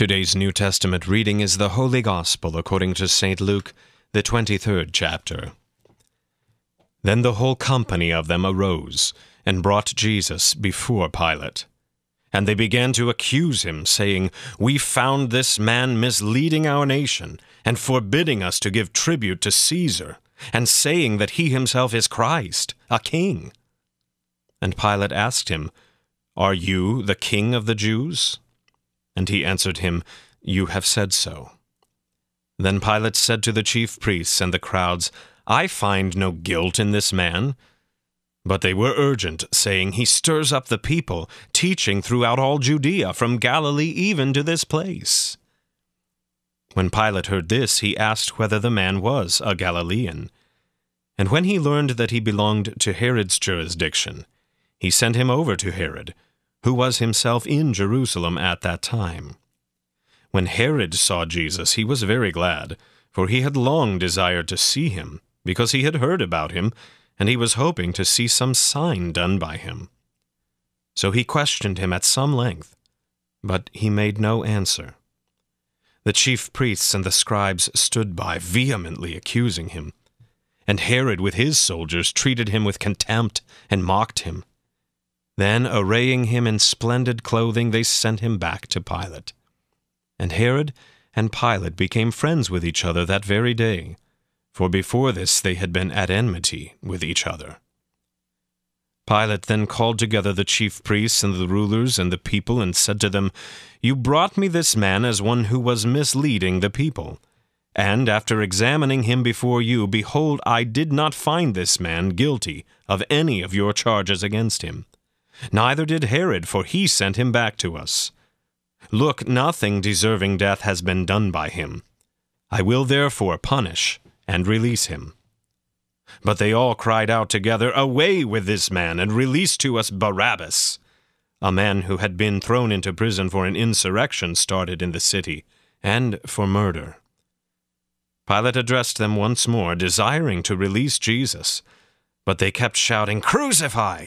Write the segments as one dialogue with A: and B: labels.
A: Today's New Testament reading is the Holy Gospel according to St. Luke, the 23rd chapter. Then the whole company of them arose and brought Jesus before Pilate. And they began to accuse him, saying, We found this man misleading our nation, and forbidding us to give tribute to Caesar, and saying that he himself is Christ, a king. And Pilate asked him, Are you the king of the Jews? And he answered him, You have said so. Then Pilate said to the chief priests and the crowds, I find no guilt in this man. But they were urgent, saying, He stirs up the people, teaching throughout all Judea, from Galilee even to this place. When Pilate heard this, he asked whether the man was a Galilean. And when he learned that he belonged to Herod's jurisdiction, he sent him over to Herod, who was himself in Jerusalem at that time. When Herod saw Jesus, he was very glad, for he had long desired to see him, because he had heard about him, and he was hoping to see some sign done by him. So he questioned him at some length, but he made no answer. The chief priests and the scribes stood by, vehemently accusing him. And Herod with his soldiers treated him with contempt and mocked him. Then, arraying him in splendid clothing, they sent him back to Pilate. And Herod and Pilate became friends with each other that very day, for before this they had been at enmity with each other. Pilate then called together the chief priests and the rulers and the people, and said to them, You brought me this man as one who was misleading the people. And after examining him before you, behold, I did not find this man guilty of any of your charges against him. Neither did Herod, for he sent him back to us. Look, nothing deserving death has been done by him. I will therefore punish and release him. But they all cried out together, Away with this man, and release to us Barabbas, a man who had been thrown into prison for an insurrection started in the city, and for murder. Pilate addressed them once more, desiring to release Jesus, but they kept shouting, Crucify!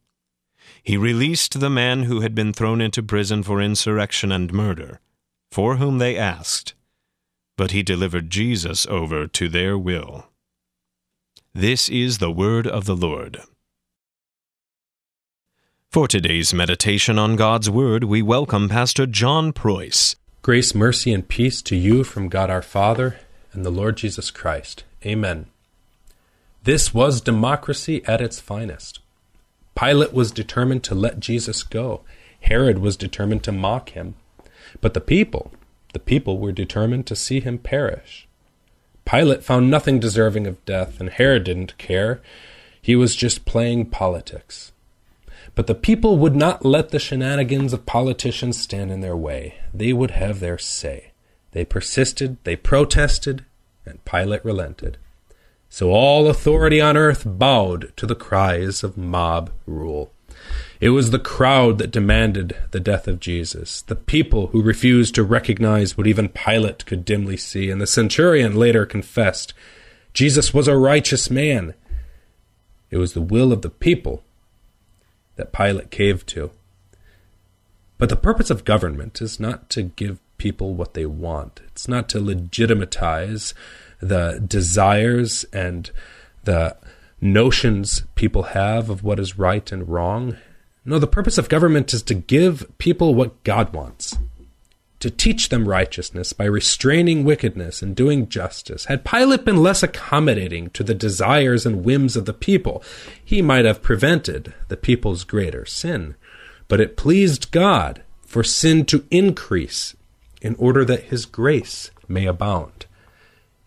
A: he released the man who had been thrown into prison for insurrection and murder, for whom they asked, but he delivered Jesus over to their will. This is the word of the Lord. For today's meditation on God's Word, we welcome Pastor John Preuss.
B: Grace, mercy, and peace to you from God our Father and the Lord Jesus Christ. Amen. This was democracy at its finest. Pilate was determined to let Jesus go. Herod was determined to mock him. But the people, the people were determined to see him perish. Pilate found nothing deserving of death, and Herod didn't care. He was just playing politics. But the people would not let the shenanigans of politicians stand in their way. They would have their say. They persisted, they protested, and Pilate relented. So all authority on earth bowed to the cries of mob rule. It was the crowd that demanded the death of Jesus, the people who refused to recognize what even Pilate could dimly see, and the centurion later confessed Jesus was a righteous man. It was the will of the people that Pilate caved to. But the purpose of government is not to give people what they want. It's not to legitimatize the desires and the notions people have of what is right and wrong. No, the purpose of government is to give people what God wants, to teach them righteousness by restraining wickedness and doing justice. Had Pilate been less accommodating to the desires and whims of the people, he might have prevented the people's greater sin. But it pleased God for sin to increase in order that his grace may abound.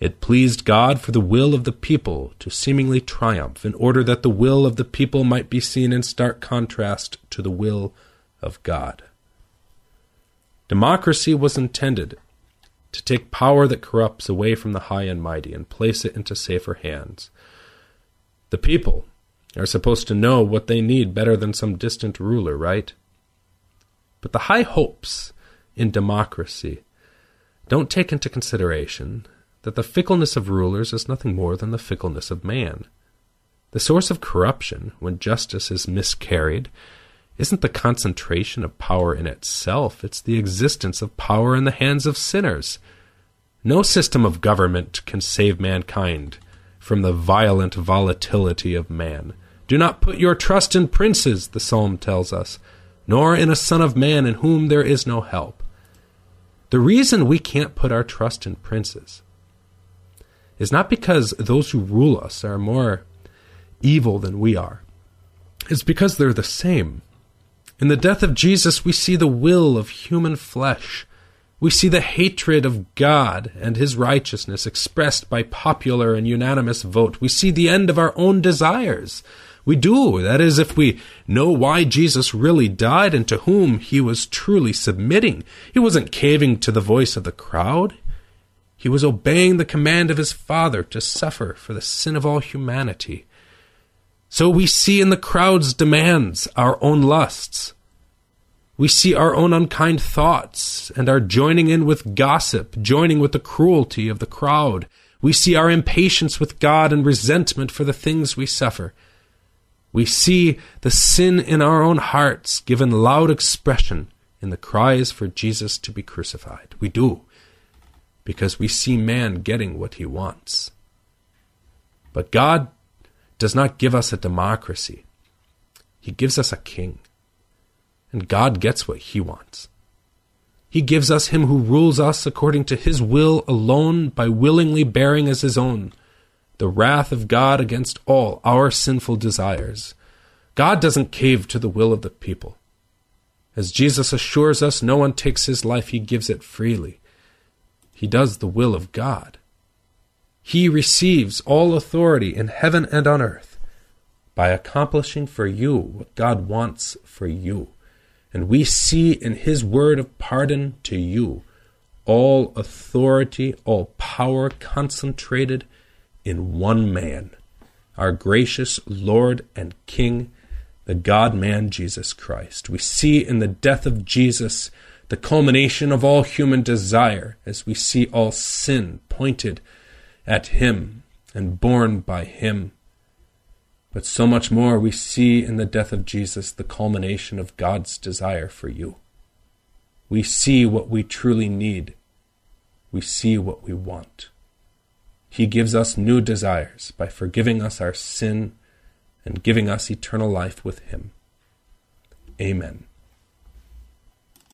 B: It pleased God for the will of the people to seemingly triumph, in order that the will of the people might be seen in stark contrast to the will of God. Democracy was intended to take power that corrupts away from the high and mighty and place it into safer hands. The people are supposed to know what they need better than some distant ruler, right? But the high hopes in democracy don't take into consideration that the fickleness of rulers is nothing more than the fickleness of man. The source of corruption, when justice is miscarried, isn't the concentration of power in itself, it's the existence of power in the hands of sinners. No system of government can save mankind from the violent volatility of man. Do not put your trust in princes, the psalm tells us, nor in a son of man in whom there is no help. The reason we can't put our trust in princes is not because those who rule us are more evil than we are. It's because they're the same. In the death of Jesus, we see the will of human flesh. We see the hatred of God and his righteousness expressed by popular and unanimous vote. We see the end of our own desires. We do. That is, if we know why Jesus really died and to whom he was truly submitting. He wasn't caving to the voice of the crowd. He was obeying the command of his Father to suffer for the sin of all humanity. So we see in the crowd's demands our own lusts. We see our own unkind thoughts and are joining in with gossip, joining with the cruelty of the crowd. We see our impatience with God and resentment for the things we suffer. We see the sin in our own hearts given loud expression in the cries for Jesus to be crucified. We do, because we see man getting what he wants. But God does not give us a democracy, He gives us a king. And God gets what He wants. He gives us Him who rules us according to His will alone by willingly bearing as His own the wrath of God against all our sinful desires. God doesn't cave to the will of the people. As Jesus assures us, no one takes his life, he gives it freely. He does the will of God. He receives all authority in heaven and on earth by accomplishing for you what God wants for you. And we see in his word of pardon to you all authority, all power concentrated in one man, our gracious Lord and King, the God man Jesus Christ. We see in the death of Jesus the culmination of all human desire as we see all sin pointed at him and borne by him. But so much more we see in the death of Jesus the culmination of God's desire for you. We see what we truly need. We see what we want. He gives us new desires by forgiving us our sin and giving us eternal life with Him. Amen.